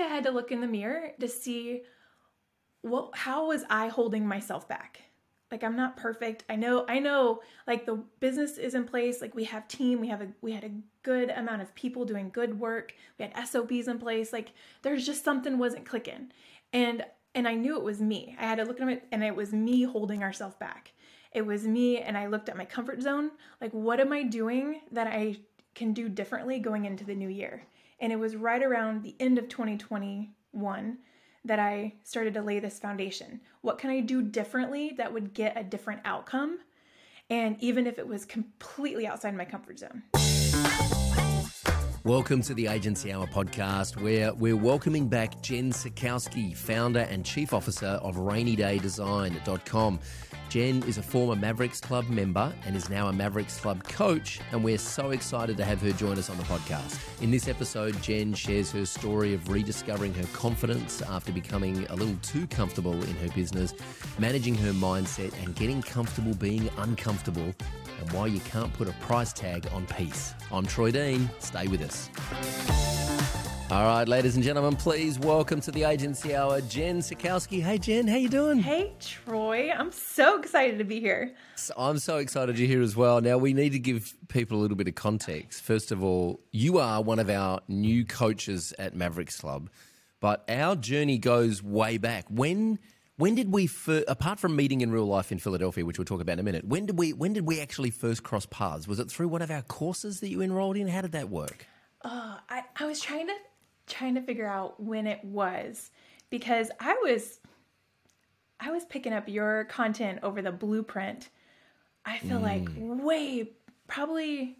I had to look in the mirror to see what how was I holding myself back? Like I'm not perfect. I know I know like the business is in place, like we have team, we have a we had a good amount of people doing good work. We had SOPs in place. Like there's just something wasn't clicking. And and I knew it was me. I had to look at it and it was me holding ourselves back. It was me and I looked at my comfort zone. Like what am I doing that I can do differently going into the new year? And it was right around the end of 2021 that I started to lay this foundation. What can I do differently that would get a different outcome? And even if it was completely outside my comfort zone. Welcome to the Agency Hour podcast, where we're welcoming back Jen Sakowski, founder and chief officer of RaneyDayDesign.com. Jen is a former Mavericks Club member and is now a Mavericks Club coach, and we're so excited to have her join us on the podcast. In this episode, Jen shares her story of rediscovering her confidence after becoming a little too comfortable in her business, managing her mindset, and getting comfortable being uncomfortable, and why you can't put a price tag on peace. I'm Troy Dean. Stay with us. All right, ladies and gentlemen, please welcome to the Agency Hour, Jen Sakowski. Hey, Jen, how you doing? Hey, Troy. I'm so excited to be here. I'm so excited you're here as well. Now, we need to give people a little bit of context. First of all, you are one of our new coaches at Mavericks Club, but our journey goes way back. When when did we, fir- apart from meeting in real life in Philadelphia, which we'll talk about in a minute, when did we when did we actually first cross paths? Was it through one of our courses that you enrolled in? How did that work? Uh, I, I was trying to trying to figure out when it was because I was I was picking up your content over the blueprint. I feel mm. like way probably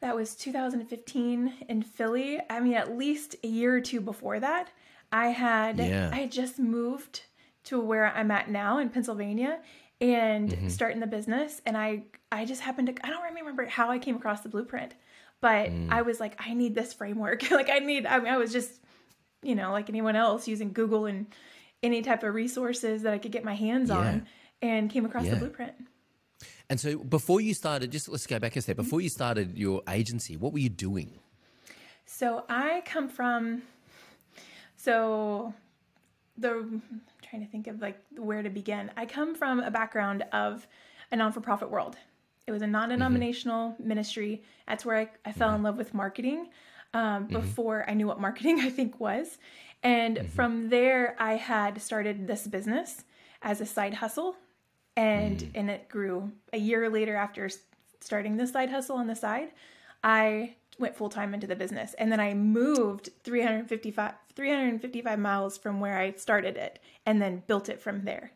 that was 2015 in Philly. I mean at least a year or two before that. I had yeah. I had just moved to where I'm at now in Pennsylvania and mm-hmm. starting the business and I I just happened to I don't remember how I came across the blueprint but mm. I was like, I need this framework. like I need, I mean, I was just, you know, like anyone else using Google and any type of resources that I could get my hands yeah. on and came across yeah. the blueprint. And so before you started, just let's go back a step. Before you started your agency, what were you doing? So I come from, so the, I'm trying to think of like where to begin. I come from a background of a non for profit world. It was a non denominational mm-hmm. ministry. That's where I, I fell mm-hmm. in love with marketing um, mm-hmm. before I knew what marketing I think was. And mm-hmm. from there, I had started this business as a side hustle. And, mm. and it grew a year later after starting this side hustle on the side. I went full time into the business. And then I moved 355, 355 miles from where I started it and then built it from there.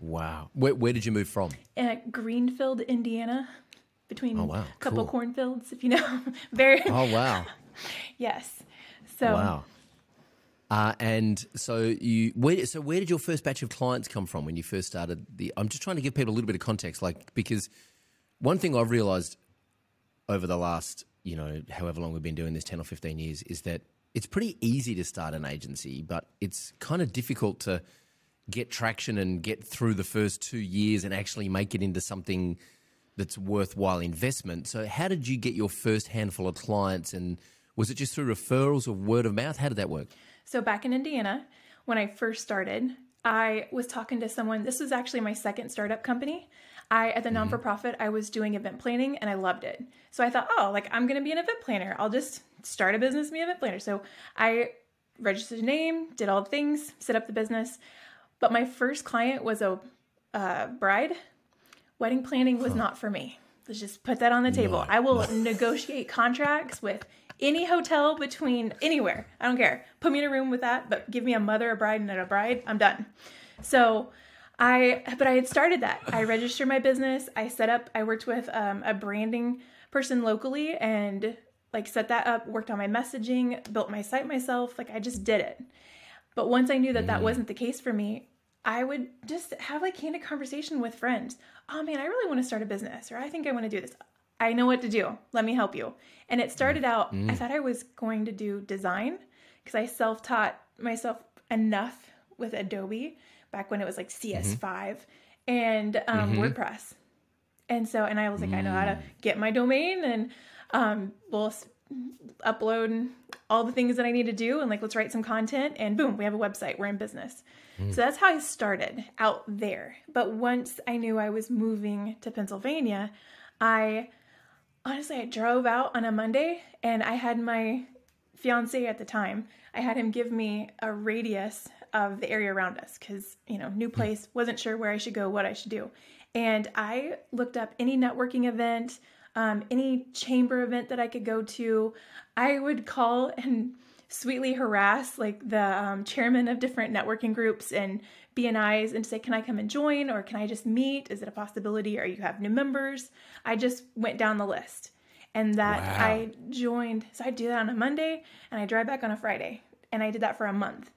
Wow. Where, where did you move from? At Greenfield, Indiana, between oh, wow. a couple cool. cornfields, if you know. Very. Oh wow. yes. So. Wow. Uh, and so you, where, so where did your first batch of clients come from when you first started the? I'm just trying to give people a little bit of context, like because one thing I've realised over the last, you know, however long we've been doing this, ten or fifteen years, is that it's pretty easy to start an agency, but it's kind of difficult to get traction and get through the first two years and actually make it into something that's worthwhile investment. So, how did you get your first handful of clients? And was it just through referrals or word of mouth? How did that work? So, back in Indiana, when I first started, I was talking to someone. This was actually my second startup company. I at the mm-hmm. non for profit, I was doing event planning and I loved it. So I thought, oh, like I'm going to be an event planner. I'll just start a business, be an event planner. So I registered a name, did all the things, set up the business. But my first client was a uh, bride. Wedding planning was huh. not for me. Let's just put that on the table. No. I will negotiate contracts with any hotel between anywhere. I don't care. Put me in a room with that, but give me a mother, a bride, and a bride. I'm done. So I, but I had started that. I registered my business. I set up, I worked with um, a branding person locally and like set that up, worked on my messaging, built my site myself. Like I just did it. But once I knew that that mm. wasn't the case for me, I would just have like candid conversation with friends. Oh man, I really want to start a business, or I think I want to do this. I know what to do. Let me help you. And it started mm. out, mm. I thought I was going to do design because I self taught myself enough with Adobe back when it was like CS5 mm-hmm. and um, mm-hmm. WordPress. And so, and I was like, mm. I know how to mm. get my domain and um, we'll upload all the things that I need to do and like let's write some content and boom, we have a website. We're in business. Mm. So that's how I started out there. But once I knew I was moving to Pennsylvania, I honestly I drove out on a Monday and I had my fiance at the time. I had him give me a radius of the area around us cuz you know, new place, wasn't sure where I should go, what I should do. And I looked up any networking event, um, any chamber event that I could go to. I would call and sweetly harass like the um, chairman of different networking groups and BNIs and say, can I come and join or can I just meet? Is it a possibility? Or you have new members? I just went down the list and that wow. I joined. So I do that on a Monday and I drive back on a Friday and I did that for a month.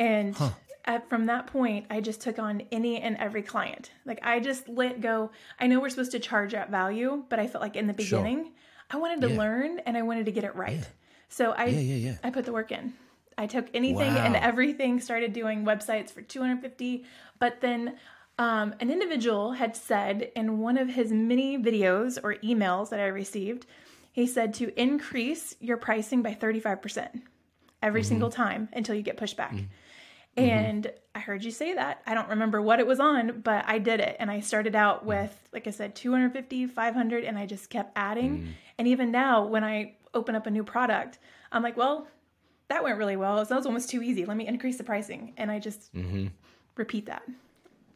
And huh. at, from that point, I just took on any and every client. Like I just let go. I know we're supposed to charge at value, but I felt like in the beginning, sure. I wanted to yeah. learn and I wanted to get it right. Yeah. So I, yeah, yeah, I put the work in. I took anything wow. and everything, started doing websites for 250, but then um, an individual had said in one of his many videos or emails that I received, he said to increase your pricing by 35% every mm-hmm. single time until you get pushback. Mm-hmm. And mm-hmm. I heard you say that. I don't remember what it was on, but I did it. And I started out mm. with, like I said, 250, 500, and I just kept adding. Mm. And even now, when I open up a new product, I'm like, well, that went really well. So that was almost too easy. Let me increase the pricing. And I just mm-hmm. repeat that.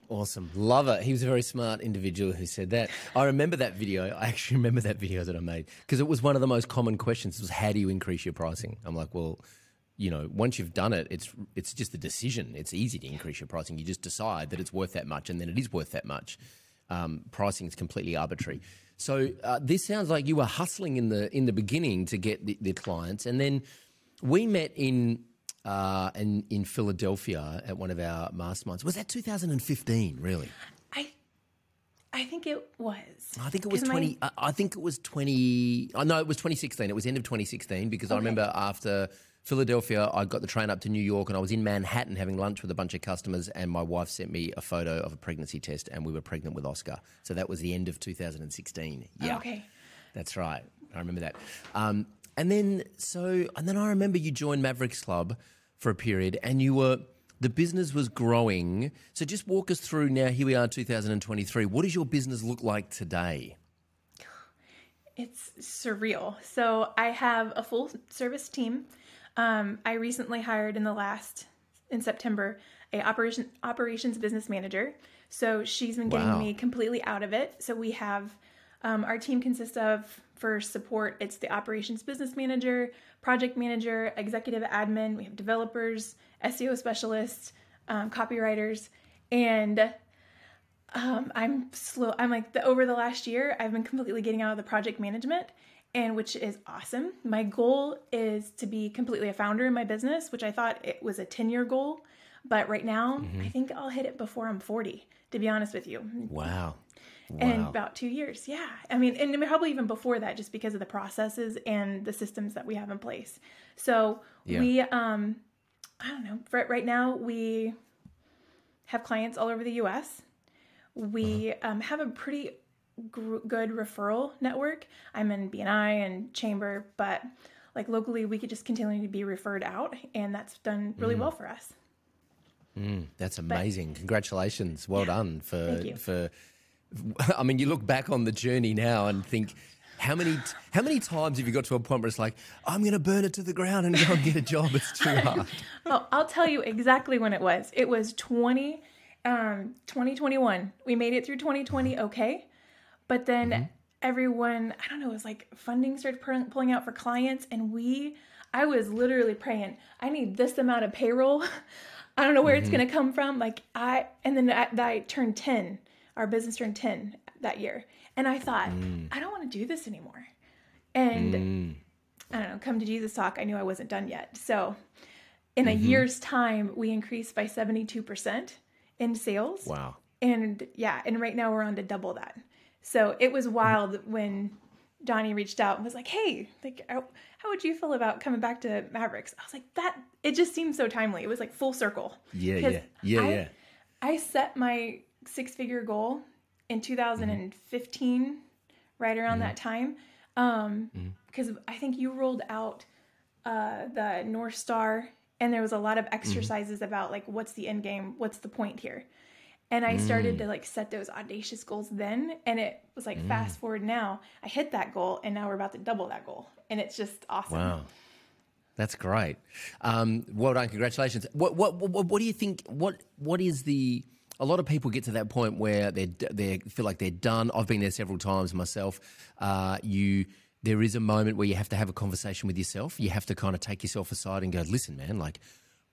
Awesome. Love it. He was a very smart individual who said that. I remember that video. I actually remember that video that I made because it was one of the most common questions was how do you increase your pricing? I'm like, well, you know, once you've done it, it's it's just a decision. It's easy to increase your pricing. You just decide that it's worth that much, and then it is worth that much. Um, pricing is completely arbitrary. So uh, this sounds like you were hustling in the in the beginning to get the, the clients, and then we met in uh, in in Philadelphia at one of our masterminds. Was that 2015? Really? I I think it was. I think it was 20. I, I, think it was 20. Oh, no, it was 2016. It was end of 2016 because okay. I remember after Philadelphia, I got the train up to New York and I was in Manhattan having lunch with a bunch of customers, and my wife sent me a photo of a pregnancy test, and we were pregnant with Oscar. So that was the end of 2016. Yeah. Okay. That's right. I remember that. Um, and then, so, and then I remember you joined Mavericks Club for a period, and you were the business was growing. So just walk us through now. Here we are, 2023. What does your business look like today? It's surreal. So I have a full service team. Um, I recently hired in the last in September a operation operations business manager. So she's been getting wow. me completely out of it. So we have um, our team consists of for support. It's the operations business manager, project manager, executive admin. We have developers, SEO specialists, um, copywriters, and um, I'm slow. I'm like the, over the last year, I've been completely getting out of the project management and which is awesome. My goal is to be completely a founder in my business, which I thought it was a 10 year goal. But right now, mm-hmm. I think I'll hit it before I'm 40, to be honest with you. Wow. Wow. In about two years. Yeah. I mean, and probably even before that, just because of the processes and the systems that we have in place. So yeah. we, um, I don't know, for right now, we have clients all over the US. We uh-huh. um, have a pretty gr- good referral network. I'm in BNI and Chamber, but like locally, we could just continue to be referred out, and that's done really mm. well for us. Mm, that's amazing! But, Congratulations, well yeah, done for for. I mean, you look back on the journey now and think. How many how many times have you got to a point where it's like, I'm going to burn it to the ground and go and get a job? It's too hard. oh, I'll tell you exactly when it was. It was 20, um, 2021. We made it through 2020 okay. But then mm-hmm. everyone, I don't know, it was like funding started pulling out for clients, and we, I was literally praying, I need this amount of payroll. I don't know where mm-hmm. it's going to come from. Like I, and then I, I, turned 10. Our business turned 10 that year. And I thought, mm. I don't want to do this anymore. And mm. I don't know, come to Jesus talk, I knew I wasn't done yet. So in mm-hmm. a year's time, we increased by 72% in sales. Wow. And yeah, and right now we're on to double that. So it was wild when Donnie reached out and was like, "Hey, like, how, would you feel about coming back to Mavericks?" I was like, "That it just seems so timely. It was like full circle." Yeah, yeah, yeah, I, yeah. I set my six-figure goal in 2015, mm-hmm. right around mm-hmm. that time, um, mm-hmm. because I think you rolled out uh, the North Star, and there was a lot of exercises mm-hmm. about like what's the end game, what's the point here, and I started mm. to like set those audacious goals then, and it was like mm. fast forward now, I hit that goal, and now we're about to double that goal, and it's just awesome. Wow. That's great. Um, well done. Congratulations. What, what, what, what do you think? What, what is the, a lot of people get to that point where they they feel like they're done. I've been there several times myself. Uh, you there is a moment where you have to have a conversation with yourself. You have to kind of take yourself aside and go, listen, man, like,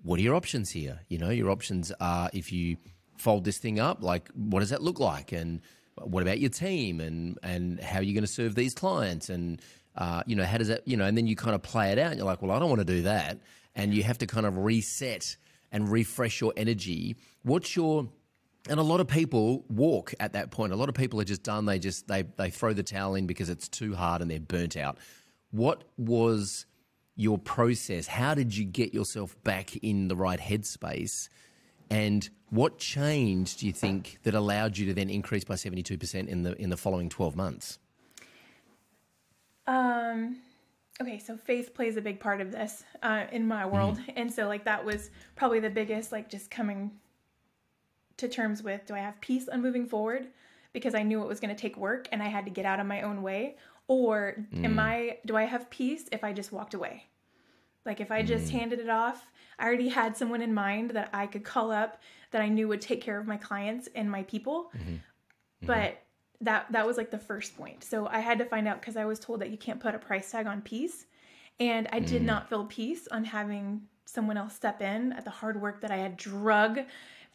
what are your options here? You know, your options are if you fold this thing up, like, what does that look like? And what about your team? And and how are you going to serve these clients? And uh, you know, how does that, you know, and then you kind of play it out. And you're like, well, I don't want to do that, and you have to kind of reset and refresh your energy. What's your and a lot of people walk at that point. A lot of people are just done. They just they they throw the towel in because it's too hard and they're burnt out. What was your process? How did you get yourself back in the right headspace? And what changed do you think that allowed you to then increase by 72% in the in the following 12 months? Um okay, so faith plays a big part of this uh, in my world. Mm. And so like that was probably the biggest like just coming to terms with do I have peace on moving forward because I knew it was going to take work and I had to get out of my own way or mm. am I do I have peace if I just walked away? Like if I just mm. handed it off, I already had someone in mind that I could call up that I knew would take care of my clients and my people. Mm-hmm. Mm-hmm. But that that was like the first point. So I had to find out because I was told that you can't put a price tag on peace. And I did mm. not feel peace on having someone else step in at the hard work that I had drug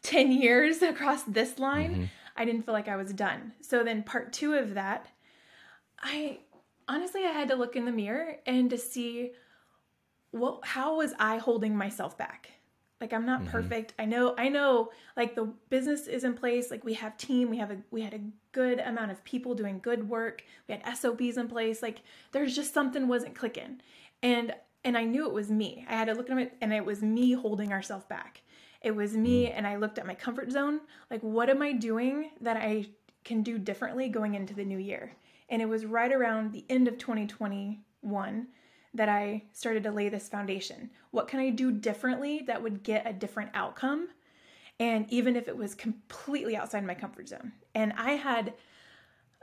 10 years across this line, mm-hmm. I didn't feel like I was done. So then part 2 of that, I honestly I had to look in the mirror and to see what how was I holding myself back? Like I'm not mm-hmm. perfect. I know I know like the business is in place, like we have team, we have a we had a good amount of people doing good work. We had SOPs in place. Like there's just something wasn't clicking. And and I knew it was me. I had to look at it and it was me holding ourselves back. It was me, mm. and I looked at my comfort zone. Like, what am I doing that I can do differently going into the new year? And it was right around the end of 2021 that I started to lay this foundation. What can I do differently that would get a different outcome? And even if it was completely outside my comfort zone. And I had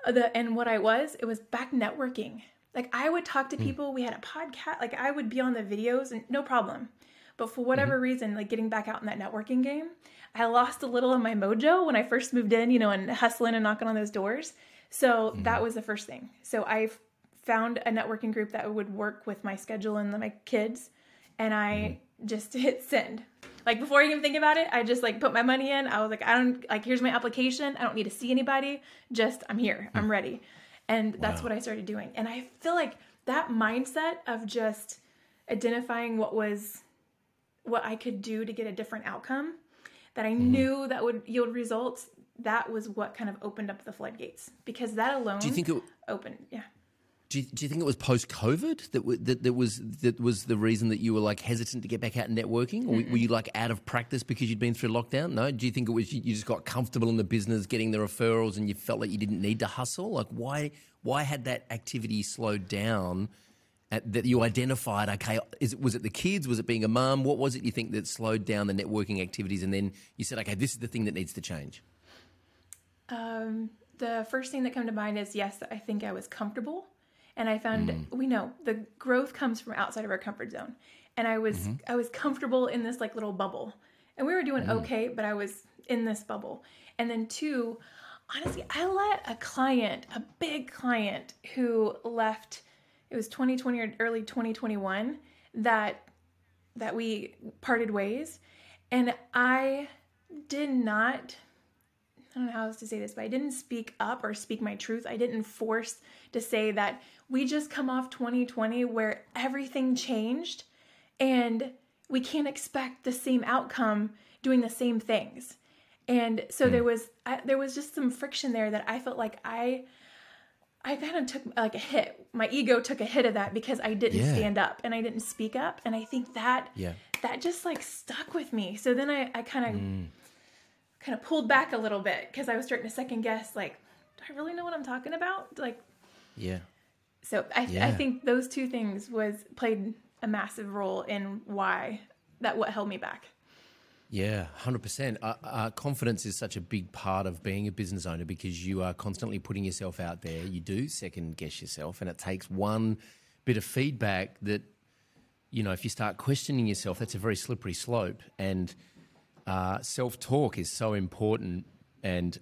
the, and what I was, it was back networking. Like I would talk to mm. people, we had a podcast, like I would be on the videos and no problem. But for whatever mm-hmm. reason, like getting back out in that networking game, I lost a little of my mojo when I first moved in, you know, and hustling and knocking on those doors. So mm-hmm. that was the first thing. So I found a networking group that would work with my schedule and my kids, and I mm-hmm. just hit send. Like before I even think about it, I just like put my money in. I was like, I don't like here's my application. I don't need to see anybody. Just I'm here. I'm mm. ready. And that's wow. what I started doing. And I feel like that mindset of just identifying what was what I could do to get a different outcome that I mm-hmm. knew that would yield results, that was what kind of opened up the floodgates because that alone do you think it opened yeah do you, do you think it was post COVID that, that that was that was the reason that you were like hesitant to get back out and networking, or were you like out of practice because you'd been through lockdown? No, do you think it was you, you just got comfortable in the business, getting the referrals, and you felt like you didn't need to hustle? Like why why had that activity slowed down that you identified? Okay, is it, was it the kids? Was it being a mum? What was it you think that slowed down the networking activities? And then you said, okay, this is the thing that needs to change. Um, the first thing that came to mind is yes, I think I was comfortable, and I found mm. we know the growth comes from outside of our comfort zone, and I was mm-hmm. I was comfortable in this like little bubble, and we were doing mm. okay, but I was in this bubble. And then two, honestly, I let a client, a big client who left it was 2020 or early 2021 that that we parted ways and i did not i don't know how else to say this but i didn't speak up or speak my truth i didn't force to say that we just come off 2020 where everything changed and we can't expect the same outcome doing the same things and so mm. there was I, there was just some friction there that i felt like i I kind of took like a hit. My ego took a hit of that because I didn't yeah. stand up and I didn't speak up, and I think that yeah. that just like stuck with me. So then I I kind of mm. Kind of pulled back a little bit because I was starting to second guess like, do I really know what I'm talking about? Like, yeah. So I, Yeah. I think those two things was played a massive role in why that what held me back. Yeah, hundred percent. Uh, uh, confidence is such a big part of being a business owner because you are constantly putting yourself out there. You do second guess yourself, and it takes one bit of feedback that you know. If you start questioning yourself, that's a very slippery slope. And uh, self talk is so important, and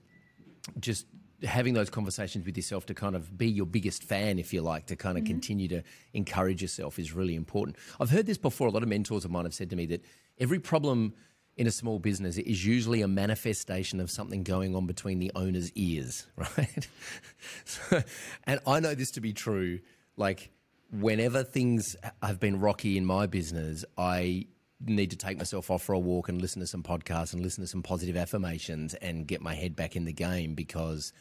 just having those conversations with yourself to kind of be your biggest fan, if you like, to kind of continue to encourage yourself is really important. I've heard this before. A lot of mentors of mine have said to me that every problem in a small business is usually a manifestation of something going on between the owner's ears, right? so, and I know this to be true. Like, whenever things have been rocky in my business, I need to take myself off for a walk and listen to some podcasts and listen to some positive affirmations and get my head back in the game because,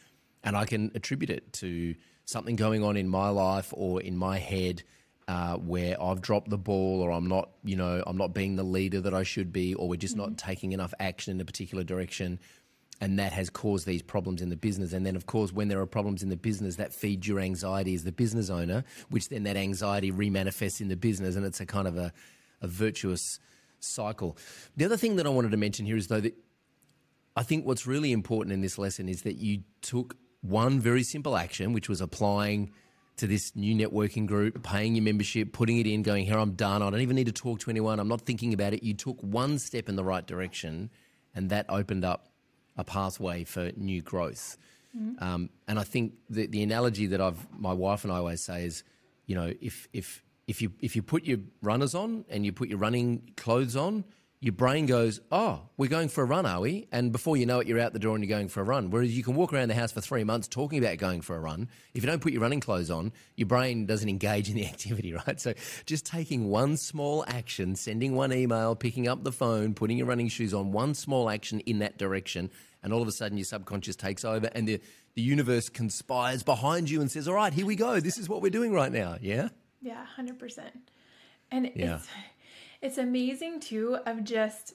and I can attribute it to something going on in my life or in my head uh, where I've dropped the ball or I'm not, you know, I'm not being the leader that I should be, or we're just not taking enough action in a particular direction. And that has caused these problems in the business. And then, of course, when there are problems in the business, that feeds your anxiety as the business owner, which then that anxiety remanifests in the business. And it's a kind of a, a virtuous cycle. The other thing that I wanted to mention here is, though, that I think what's really important in this lesson is that you took one very simple action, which was applying to this new networking group, paying your membership, putting it in, going, Here, I'm done. I don't even need to talk to anyone. I'm not thinking about it. You took one step in the right direction, and that opened up a pathway for new growth. Um, and I think the, the analogy that I've my wife and I always say is, you know, if if if you if you put your runners on and you put your running clothes on, your brain goes, "Oh, we're going for a run, are we?" And before you know it, you're out the door and you're going for a run. Whereas you can walk around the house for three months talking about going for a run. If you don't put your running clothes on, your brain doesn't engage in the activity, right? So just taking one small action, sending one email, picking up the phone, putting your running shoes on, one small action in that direction, and all of a sudden your subconscious takes over and the the universe conspires behind you and says, "All right, here we go. This is what we're doing right now." Yeah. Yeah, hundred percent. And Yeah. it's it's amazing too of just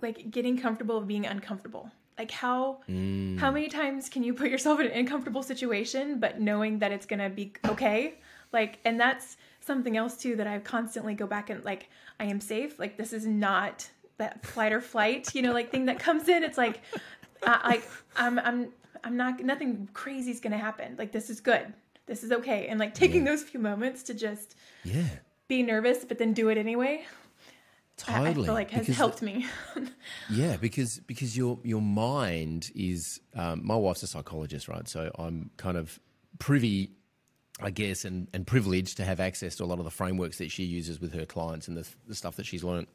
like getting comfortable of being uncomfortable. Like how Mm. how many times can you put yourself in an uncomfortable situation but knowing that it's gonna be okay? Like and that's something else too that I constantly go back and like I am safe. Like this is not that flight or flight, you know, like thing that comes in. It's like uh, like I'm I'm I'm not nothing crazy is gonna happen. Like this is good. This is okay. And like taking those few moments to just Yeah. be nervous but then do it anyway I- Totally. I feel like has Because- helped me. Yeah, because because your your mind is. Um, my wife's a psychologist, right? So I'm kind of privy, I guess, and and privileged to have access to a lot of the frameworks that she uses with her clients and the, the stuff that she's learned.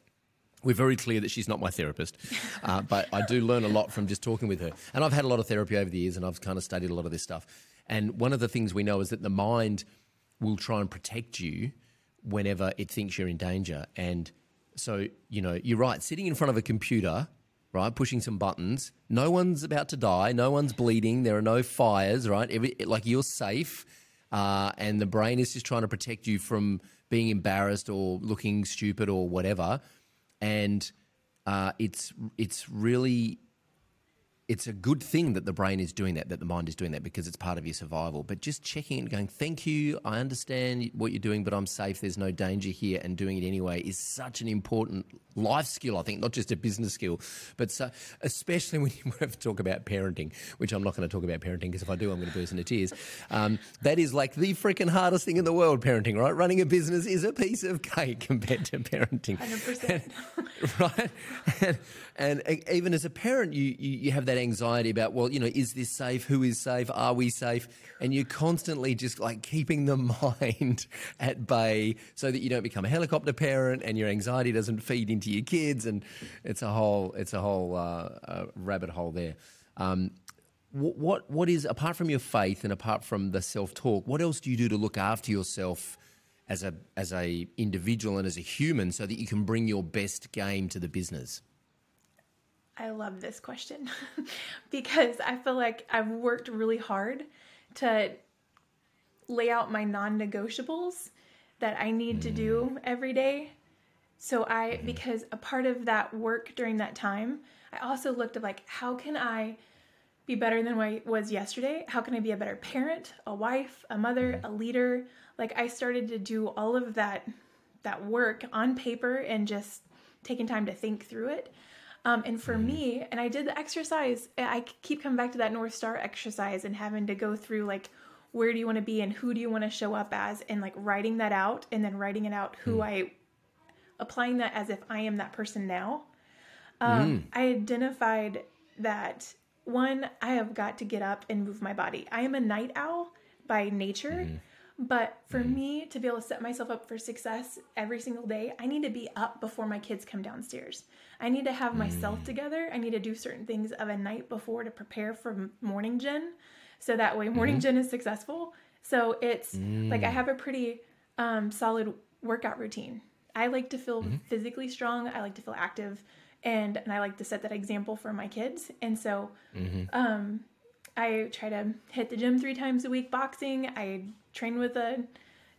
We're very clear that she's not my therapist, uh, but I do learn a lot from just talking with her. And I've had a lot of therapy over the years, and I've kind of studied a lot of this stuff. And one of the things we know is that the mind will try and protect you whenever it thinks you're in danger. And so, you know, you're right, sitting in front of a computer, right, pushing some buttons, no one's about to die, no one's bleeding, there are no fires, right? Every, like you're safe. Uh, and the brain is just trying to protect you from being embarrassed or looking stupid or whatever. And uh, it's it's really it's a good thing that the brain is doing that, that the mind is doing that because it's part of your survival. But just checking and going, thank you, I understand what you're doing, but I'm safe, there's no danger here, and doing it anyway is such an important life skill, I think, not just a business skill, but so, especially when you have to talk about parenting, which I'm not going to talk about parenting because if I do, I'm going to burst into tears. Um, that is like the freaking hardest thing in the world, parenting, right? Running a business is a piece of cake compared to parenting. 100%. right? And, and even as a parent, you, you, you have that anxiety about, well, you know, is this safe? Who is safe? Are we safe? And you're constantly just like keeping the mind at bay so that you don't become a helicopter parent and your anxiety doesn't feed into your kids. And it's a whole, it's a whole uh, uh, rabbit hole there. Um, what, what is apart from your faith and apart from the self talk? What else do you do to look after yourself as a as a individual and as a human, so that you can bring your best game to the business? I love this question because I feel like I've worked really hard to lay out my non negotiables that I need to do mm. every day. So I, mm-hmm. because a part of that work during that time, I also looked at like, how can I be better than I was yesterday? How can I be a better parent, a wife, a mother, mm. a leader? Like I started to do all of that that work on paper and just taking time to think through it. Um, and for me, and I did the exercise, I keep coming back to that North Star exercise and having to go through like, where do you want to be and who do you want to show up as, and like writing that out and then writing it out who mm. I, applying that as if I am that person now. Um, mm. I identified that one, I have got to get up and move my body. I am a night owl by nature. But for mm. me to be able to set myself up for success every single day, I need to be up before my kids come downstairs. I need to have myself mm. together. I need to do certain things of a night before to prepare for morning Jen. So that way, morning mm. Jen is successful. So it's like I mm. have a pretty um, solid workout routine. I like to feel mm-hmm. physically strong. I like to feel active and and I like to set that example for my kids. And so, mm-hmm. um, I try to hit the gym three times a week, boxing. I train with a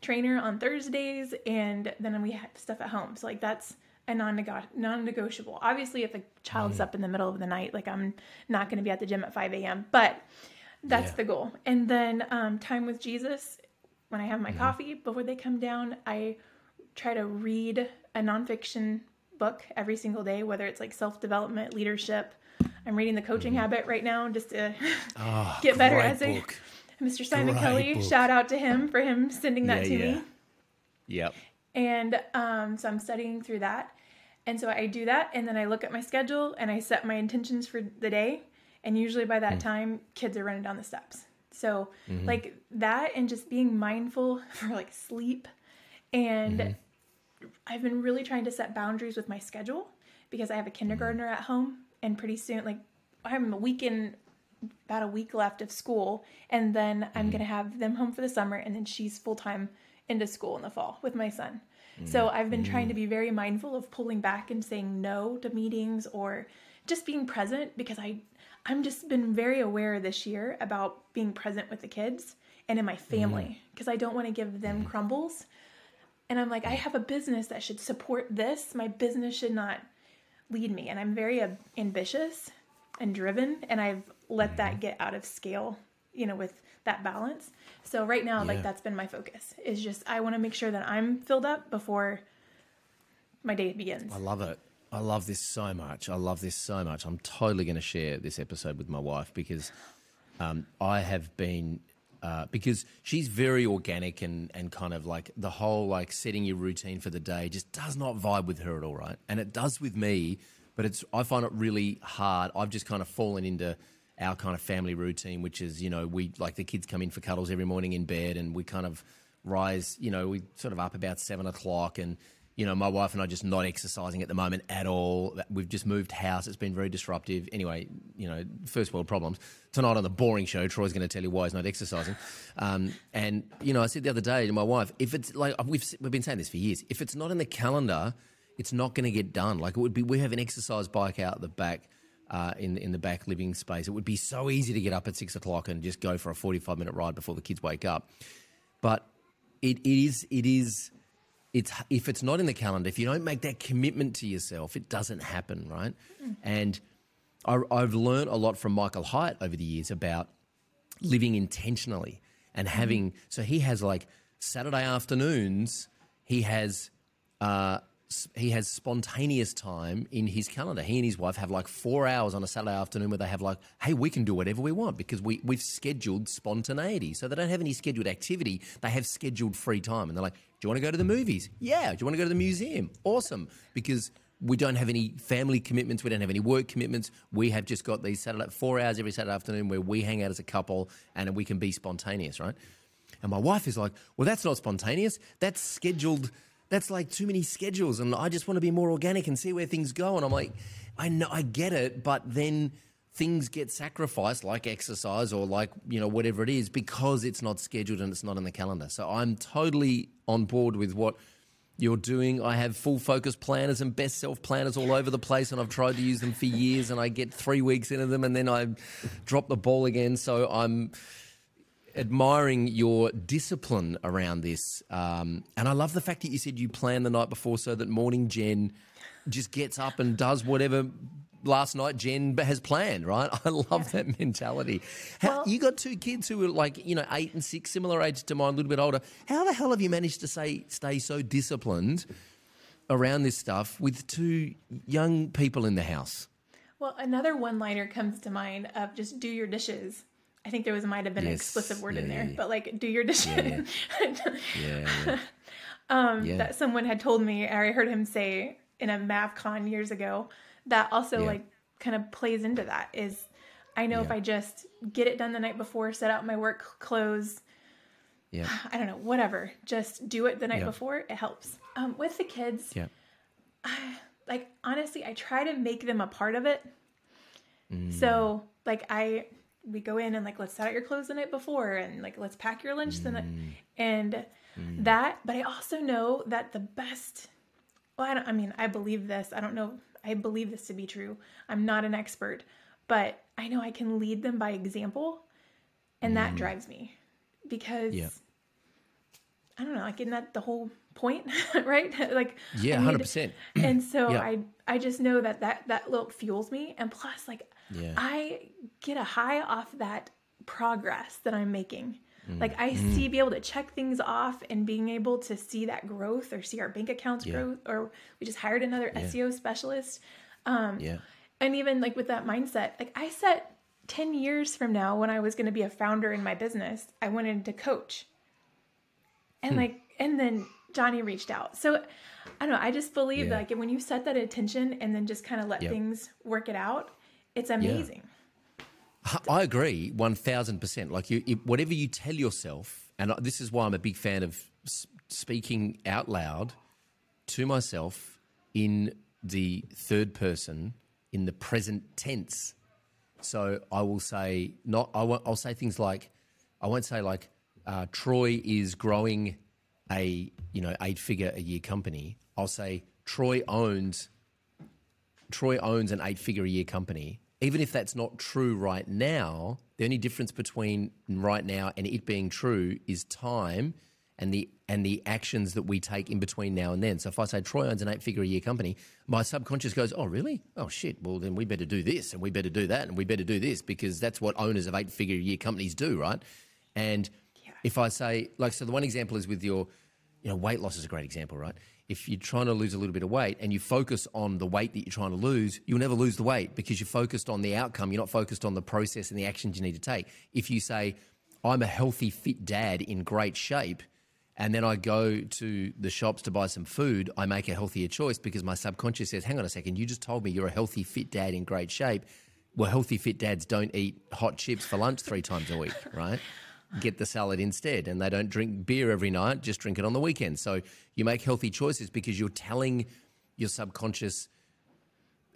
trainer on Thursdays, and then we have stuff at home. So like that's a non-negotiable. Obviously, if a child's mm. up in the middle of the night, like I'm not going to be at the gym at 5 a.m. But that's yeah. the goal. And then um, time with Jesus. When I have my mm-hmm. coffee before they come down, I try to read a nonfiction book every single day, whether it's like self development, leadership. I'm reading The Coaching mm. Habit right now just to oh, get better as a book. Mr. Simon great Kelly. Book. Shout out to him for him sending that yeah, to yeah. me. Yep. And um, so I'm studying through that. And so I do that, and then I look at my schedule and I set my intentions for the day. And usually by that mm. time, kids are running down the steps. So mm-hmm. like that, and just being mindful for like sleep and mm-hmm. I've been really trying to set boundaries with my schedule because I have a kindergartner at home and pretty soon like I'm a week in, about a week left of school and then I'm to have them home for the summer and then she's full-time into school in the fall with my son. So mm. I've been trying to mm. be very mindful of pulling back and saying no to meetings or just being present because I I'm just been very aware this year about being present with the kids and in my family mm. because I don't want to give them crumbles. And I'm like, I have a business that should support this. My business should not lead me. And I'm very uh, ambitious and driven, and I've let that mm-hmm. get out of scale, you know, with that balance. So right now, yeah. like that's been my focus is just I want to make sure that I'm filled up before my day begins. I love it. I love this so much. I love this so much. I'm totally going to share this episode with my wife because um, I have been uh, because she's very organic and, and kind of like the whole like setting your routine for the day just does not vibe with her at all, right? And it does with me, but it's I find it really hard. I've just kind of fallen into our kind of family routine, which is you know we like the kids come in for cuddles every morning in bed, and we kind of rise. You know, we sort of up about seven o'clock and you know, my wife and I just not exercising at the moment at all. We've just moved house. It's been very disruptive. Anyway, you know, first world problems. Tonight on the boring show, Troy's going to tell you why he's not exercising. Um, and, you know, I said the other day to my wife, if it's like, we've, we've been saying this for years, if it's not in the calendar, it's not going to get done. Like it would be, we have an exercise bike out the back. Uh, in in the back living space, it would be so easy to get up at six o'clock and just go for a forty five minute ride before the kids wake up. But it, it is it is it's if it's not in the calendar, if you don't make that commitment to yourself, it doesn't happen, right? Mm. And I, I've learned a lot from Michael Hyatt over the years about living intentionally and mm-hmm. having. Mm. So he has like Saturday afternoons. He has uh, he has spontaneous time in his calendar. He and his wife have like four hours on a Saturday afternoon where they have like, hey, we can do whatever we want because we, we've scheduled spontaneity. So they don't have any scheduled activity. They have scheduled free time. And they're like, do you want to go to the movies? Yeah. Do you want to go to the museum? Awesome. Because we don't have any family commitments. We don't have any work commitments. We have just got these Saturday, four hours every Saturday afternoon where we hang out as a couple and we can be spontaneous, right? And my wife is like, well, that's not spontaneous. That's scheduled – that's like too many schedules and I just want to be more organic and see where things go. And I'm like, I know, I get it, but then things get sacrificed like exercise or like, you know, whatever it is because it's not scheduled and it's not in the calendar. So I'm totally on board with what you're doing. I have full focus planners and best self planners all over the place, and I've tried to use them for years, and I get three weeks into them, and then I drop the ball again. So I'm admiring your discipline around this. Um, and I love the fact that you said you plan the night before so that morning Jen just gets up and does whatever last night Jen has planned, right? I love yeah. that mentality. How, well, you got two kids who are like, you know, eight and six, similar age to mine, a little bit older. How the hell have you managed to say stay so disciplined around this stuff with two young people in the house? Well, another one liner comes to mind of just do your dishes. I think there was might have been yes. an explicit word yeah, in there, yeah, but like do your dishes. yeah. um, that someone had told me, or I heard him say in a MavCon years ago, that also like kind of plays into that is I know if I just get it done the night before, set out my work clothes, yeah. I don't know, whatever, just do it the night before, it helps. Um, with the kids, yeah. I, like honestly, I try to make them a part of it. Mm. So like I we go in and like let's set out your clothes the night before and like let's pack your lunch mm. the night and mm. that but I also know that the best well I, don't, I mean I believe this I don't know I believe this to be true. I'm not an expert, but I know I can lead them by example, and mm. that drives me because yeah. I don't know, like isn't that the whole point, right? like yeah, hundred percent. And so yeah. I I just know that that that look fuels me, and plus like yeah. I get a high off that progress that I'm making. Mm. Like I mm. see be able to check things off and being able to see that growth or see our bank accounts yeah. growth or we just hired another yeah. SEO specialist. Um yeah. and even like with that mindset, like I set 10 years from now when I was going to be a founder in my business, I wanted to coach. And hmm. like and then Johnny reached out. So I don't know, I just believe yeah. like when you set that attention and then just kind of let yep. things work it out, it's amazing. I agree, one thousand percent. Like you, whatever you tell yourself, and this is why I'm a big fan of speaking out loud to myself in the third person, in the present tense. So I will say not. I won't, I'll say things like, I won't say like, uh, Troy is growing a you know eight figure a year company. I'll say Troy owns. Troy owns an eight figure a year company even if that's not true right now, the only difference between right now and it being true is time and the and the actions that we take in between now and then. So if I say Troy owns an eight figure a year company, my subconscious goes, "Oh, really? Oh shit. Well, then we better do this and we better do that and we better do this because that's what owners of eight figure a year companies do, right?" And yeah. if I say like so the one example is with your you know weight loss is a great example, right? If you're trying to lose a little bit of weight and you focus on the weight that you're trying to lose, you'll never lose the weight because you're focused on the outcome. You're not focused on the process and the actions you need to take. If you say, I'm a healthy, fit dad in great shape, and then I go to the shops to buy some food, I make a healthier choice because my subconscious says, hang on a second, you just told me you're a healthy, fit dad in great shape. Well, healthy, fit dads don't eat hot chips for lunch three times a week, right? Get the salad instead. And they don't drink beer every night, just drink it on the weekend. So you make healthy choices because you're telling your subconscious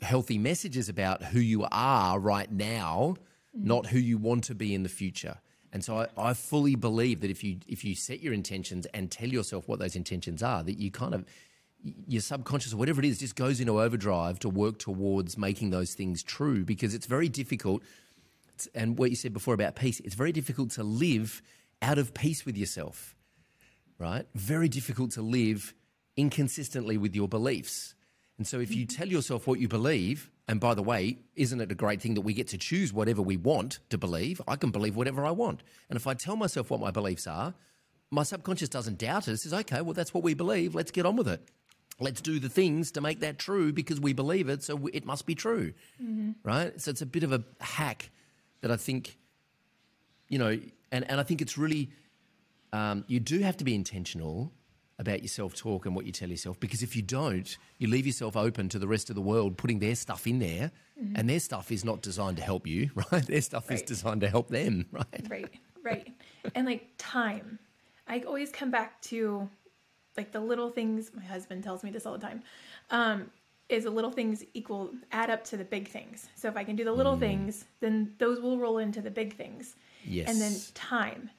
healthy messages about who you are right now, mm. not who you want to be in the future. And so I, I, fully believe that if you if you set your intentions and tell yourself what those intentions are, that you kind of your subconscious or whatever it is just goes into overdrive to work towards making those things true because it's very difficult and what you said before about peace, it's very difficult to live out of peace with yourself, right? Very difficult to live inconsistently with your beliefs. And so if you mm-hmm. tell yourself what you believe, and by the way, isn't it a great thing that we get to choose whatever we want to believe? I can believe whatever I want. And if I tell myself what my beliefs are, my subconscious doesn't doubt it. It says, okay, well, that's what we believe. Let's get on with it. Let's do the things to make that true because we believe it, so it must be true. Mm-hmm. Right? So it's a bit of a hack that I think, you know, and, and I think it's really, um, you do have to be intentional about your self talk and what you tell yourself because if you don't, you leave yourself open to the rest of the world putting their stuff in there, mm-hmm. and their stuff is not designed to help you, right? Their stuff right. is designed to help them, right? Right, right. and like time. I always come back to like the little things. My husband tells me this all the time. Um, is the little things equal add up to the big things. So if I can do the little mm. things, then those will roll into the big things. Yes. And then time.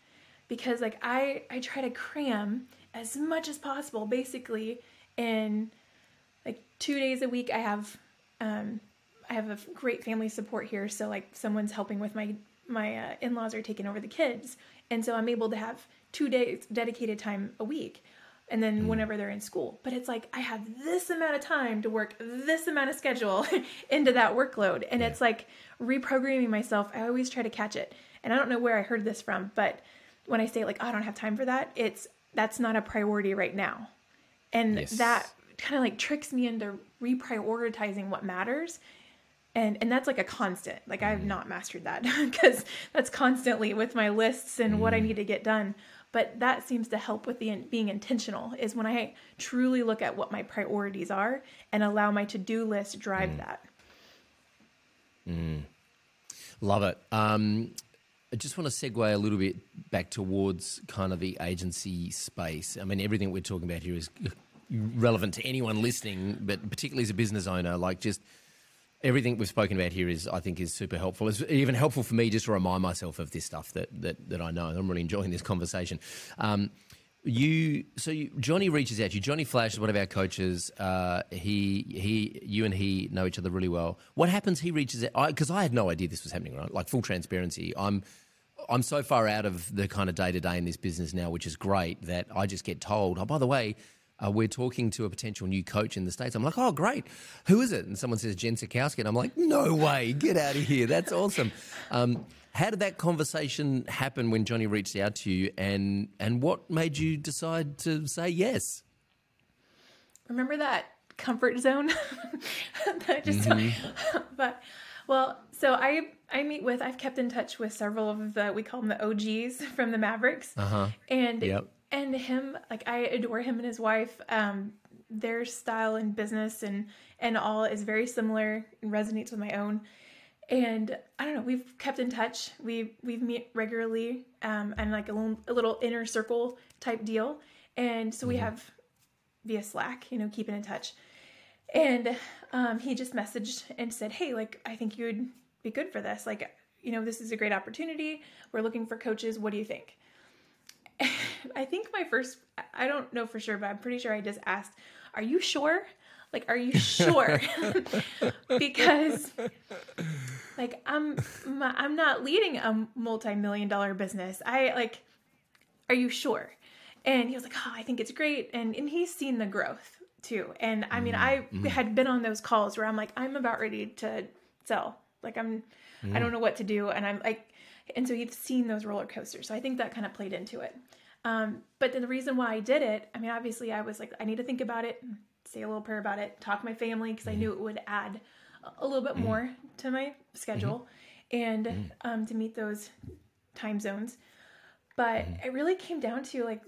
Because like I I try to cram as much as possible basically in like 2 days a week I have um I have a great family support here so like someone's helping with my my uh, in-laws are taking over the kids and so I'm able to have 2 days dedicated time a week and then hmm. whenever they're in school. But it's like I have this amount of time to work this amount of schedule into that workload. And it's like reprogramming myself. I always try to catch it. And I don't know where I heard this from, but when I say like, oh, I don't have time for that, it's that's not a priority right now. And Yes. that kind of like tricks me into reprioritizing what matters. And and that's like a constant. Like I've hmm. not mastered that because that's constantly with my lists and what I hmm. need to get done. But that seems to help with the being intentional is when I truly look at what my priorities are and allow my to-do list drive that. Love it. Um, I just want to segue a little bit back towards kind of the agency space. I mean, everything we're talking about here is relevant to anyone listening, but particularly as a business owner, like just everything we've spoken about here is, I think, is super helpful. It's even helpful for me just to remind myself of this stuff that that, that I know. I'm really enjoying this conversation. Um, you so you, Johnny reaches out to you. Johnny Flash is one of our coaches. Uh, he he you and he know each other really well. What happens? He reaches out because I, had no idea this was happening. Right, like full transparency. I'm I'm so far out of the kind of day to day in this business now, which is great that I just get told. Oh, by the way. Uh, we're talking to a potential new coach in the States. I'm like, oh, great. Who is it? And someone says Jen Sakowski. And I'm like, no way. Get out of here. That's awesome. Um, how did that conversation happen when Johnny reached out to you, and and what made you decide to say yes? Remember that comfort zone? that just but well, so I I meet with I've kept in touch with several of the we call them the OGs from the Mavericks. Uh-huh. And Yep. And him like I adore him and his wife. Um their style and business and and all is very similar and resonates with my own. And I don't know, we've kept in touch. We we've meet regularly um and like a little, a little inner circle type deal. And so we have via Slack, you know, keeping in touch. And um, he just messaged and said, Hey, like, I think you would be good for this. Like, you know, this is a great opportunity. We're looking for coaches. What do you think? I think my first, I don't know for sure, but I'm pretty sure I just asked, Are you sure? Like, are you sure? because, like, I'm, I'm not leading a multi million dollar business. I, like, are you sure? And he was like, oh, I think it's great. And, and he's seen the growth too. And I mean, I mm-hmm. had been on those calls where I'm like, I'm about ready to sell. Like I'm, I mm. don't know what to do. And I'm like, and so you've seen those roller coasters. So I think that kind of played into it. Um, but then the reason why I did it, I mean, obviously I was like, I need to think about it, say a little prayer about it, talk to my family because I knew mm-hmm. it would add a- a little bit mm-hmm. more to my schedule mm-hmm. and um, to meet those time zones. But it really came down to like,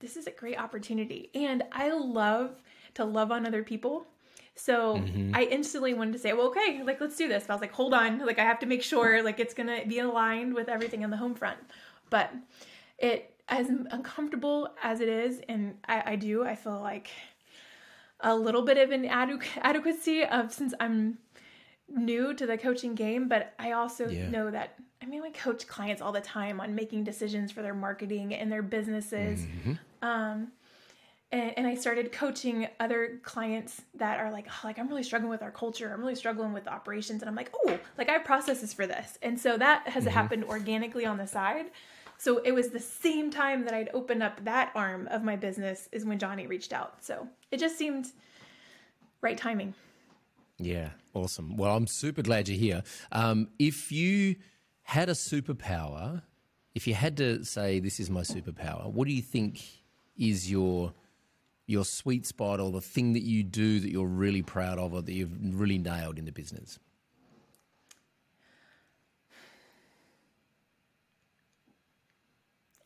this is a great opportunity. And I love to love on other people. So I instantly wanted to say, well, okay, like let's do this. But I was like, hold on, like I have to make sure like it's gonna be aligned with everything on the home front. But it as uncomfortable as it is, and I, I do, I feel like a little bit of an adequ- adequacy of since I'm new to the coaching game, but I also Yeah. know that I mean, I coach clients all the time on making decisions for their marketing and their businesses. Um, and, and I started coaching other clients that are like, oh, like I'm really struggling with our culture. I'm really struggling with operations, and I'm like, oh, like I have processes for this, and so that has happened organically on the side. So it was the same time that I'd opened up that arm of my business is when Johnny reached out. So it just seemed right timing. Yeah, awesome. Well, I'm super glad you're here. Um, if you had a superpower, if you had to say this is my superpower, what do you think is your your sweet spot or the thing that you do that you're really proud of or that you've really nailed in the business?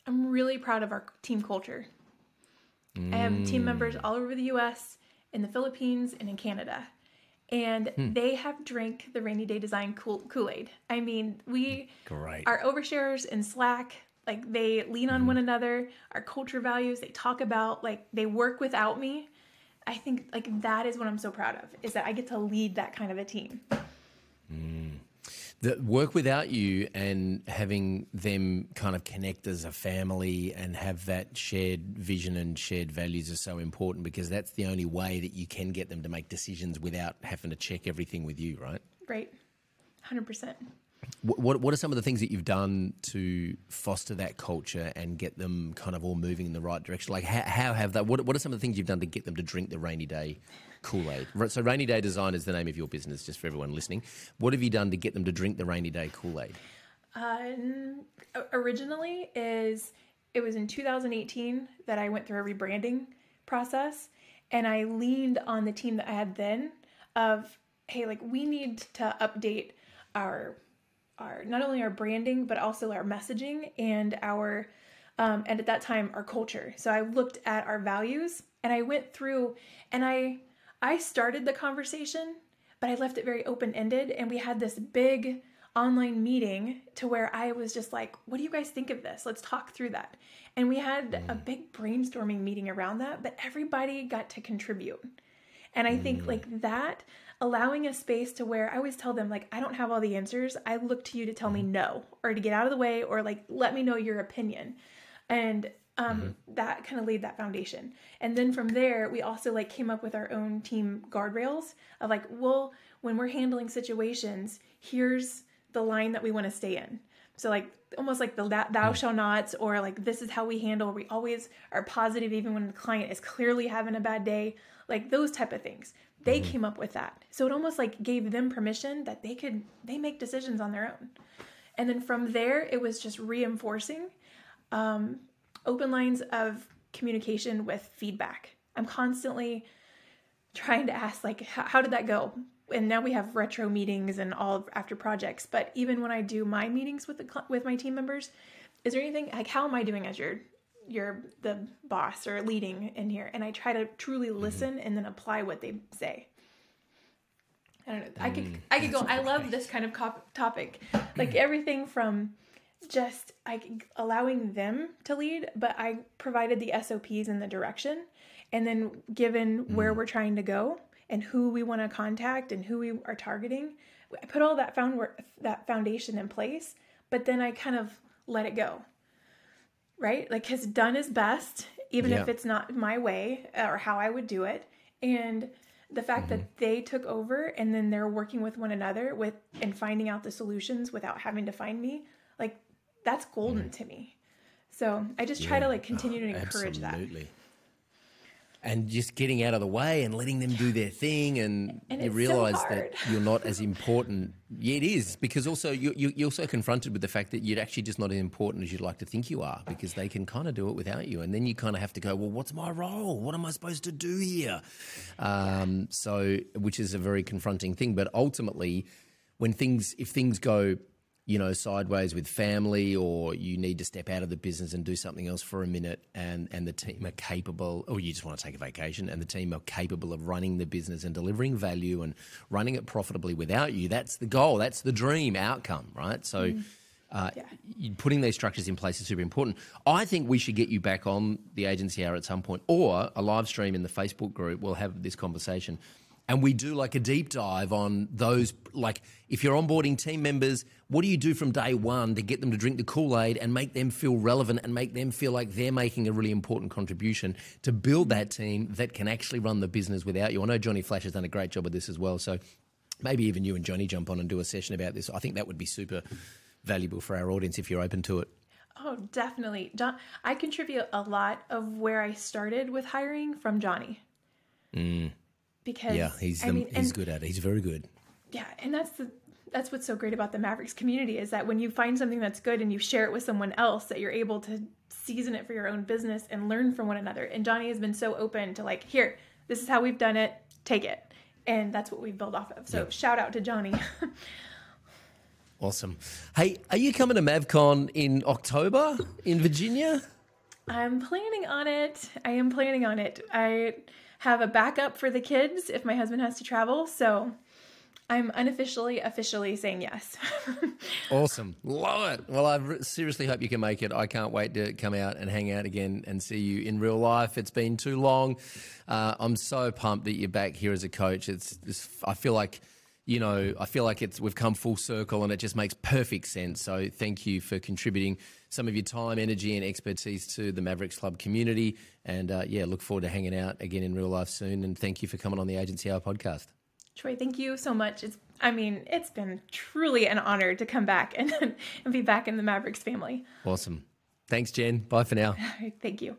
I'm really proud of our team culture. I have team mm. members all over the US, in the Philippines, and in Canada. And hmm. they have drank the Raney Day Design Kool Aid. I mean, we Great. are overshares in Slack. Like they lean on mm-hmm. one another, our culture values, they talk about, like they work without me. I think like that is what I'm so proud of is that I get to lead that kind of a team. Mm. the work without you and having them kind of connect as a family and have that shared vision and shared values are so important because that's the only way that you can get them to make decisions without having to check everything with you, right? Right. 100%. What, what, are some of the things that you've done to foster that culture and get them kind of all moving in the right direction? Like, how, how have that? What, what are some of the things you've done to get them to drink the rainy day Kool Aid? So, Raney Day Design is the name of your business, just for everyone listening. What have you done to get them to drink the rainy day Kool Aid? Um, originally, is it was in 2018 that I went through a rebranding process, and I leaned on the team that I had then of hey, like we need to update our our not only our branding but also our messaging and our um, and at that time our culture. So I looked at our values and I went through and I I started the conversation, but I left it very open ended, and we had this big online meeting to where I was just like, what do you guys think of this? Let's talk through that. And we had a mm. big brainstorming meeting around that, but everybody got to contribute. And I think mm. like that, allowing a space to where I always tell them, like, I don't have all the answers. I look to you to tell me mm-hmm. no or to get out of the way or like let me know your opinion. And um, mm-hmm. that kind of laid that foundation. And then from there, we also like came up with our own team guardrails of like, well, when we're handling situations, here's the line that we want to stay in. So like almost like the thou mm. shall nots or like this is how we handle. We always are positive even when the client is clearly having a bad day. Like those type of things. They mm-hmm. came up with that. So it almost like gave them permission that they could they make decisions on their own. And then from there, it was just reinforcing um, open lines of communication with feedback. I'm constantly trying to ask like how, did that go and now we have retro meetings and all after projects but even when i do my meetings with the with my team members is there anything like how am i doing as your your the boss or leading in here and i try to truly mm-hmm. listen and then apply what they say i don't know i could mm, i could go i love this kind of cop- topic like everything from just like allowing them to lead, but I provided the SOPs and the direction. And then given mm. where we're trying to go and who we want to contact and who we are targeting, I put all that found work, that foundation in place, but then I kind of let it go. Right? Like cuz done is best even yeah. if it's not my way or how I would do it. And the fact mm-hmm. that they took over and then they're working with one another with and finding out the solutions without having to find me like that's golden mm. to me. So I just try yeah. to like continue oh, to encourage that. absolutely. that. And just getting out of the way and letting them do their thing, and, and you realize so that you're not as important. Yeah, it is because also you, you, you're also confronted with the fact that you're actually just not as important as you'd like to think you are because they can kind of do it without you, and then you kind of have to go, well, what's my role? What am I supposed to do here? Um, so, which is a very confronting thing, but ultimately, when things if things go you know, sideways with family, or you need to step out of the business and do something else for a minute, and, and the team are capable, or you just want to take a vacation, and the team are capable of running the business and delivering value and running it profitably without you. That's the goal. That's the dream outcome, right? So. Mm. Uh, yeah. Putting these structures in place is super important. I think we should get you back on the agency hour at some point, or a live stream in the Facebook group. We'll have this conversation and we do like a deep dive on those like if you're onboarding team members what do you do from day one to get them to drink the kool-aid and make them feel relevant and make them feel like they're making a really important contribution to build that team that can actually run the business without you i know johnny flash has done a great job of this as well so maybe even you and johnny jump on and do a session about this i think that would be super valuable for our audience if you're open to it Oh, definitely. John, I contribute a lot of where I started with hiring from Johnny. Mm because yeah, he's the, mean, he's and, good at it. He's very good. Yeah, and that's the that's what's so great about the Mavericks community is that when you find something that's good and you share it with someone else, that you're able to season it for your own business and learn from one another. And Johnny has been so open to like, here, this is how we've done it. Take it, and that's what we've built off of. So yep. shout out to Johnny. awesome. Hey, are you coming to MavCon in October in Virginia? I'm planning on it. I am planning on it. I have a backup for the kids if my husband has to travel. So I'm unofficially, officially saying yes. awesome. Love it. Well, I seriously hope you can make it. I can't wait to come out and hang out again and see you in real life. It's been too long. Uh, I'm so pumped that you're back here as a coach. It's, it's I feel like you know, I feel like it's we've come full circle and it just makes perfect sense. So thank you for contributing some of your time, energy, and expertise to the Mavericks Club community. And uh, yeah, look forward to hanging out again in real life soon. And thank you for coming on the Agency Hour podcast. Troy, thank you so much. It's I mean, it's been truly an honor to come back and, and be back in the Mavericks family. Awesome. Thanks, Jen. Bye for now. Thank you.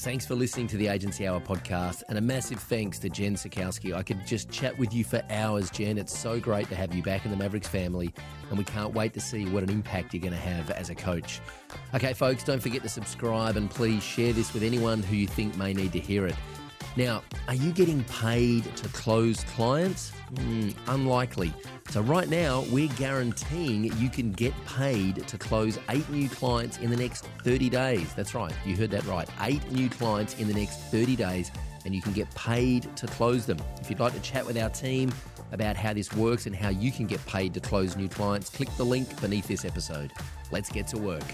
Thanks for listening to the Agency Hour podcast, and a massive thanks to Jen Sakowski. I could just chat with you for hours, Jen. It's so great to have you back in the Mavericks family, and we can't wait to see what an impact you're going to have as a coach. Okay, folks, don't forget to subscribe and please share this with anyone who you think may need to hear it. Now, are you getting paid to close clients? Mm, unlikely. So, right now, we're guaranteeing you can get paid to close eight new clients in the next 30 days. That's right, you heard that right. Eight new clients in the next 30 days, and you can get paid to close them. If you'd like to chat with our team about how this works and how you can get paid to close new clients, click the link beneath this episode. Let's get to work.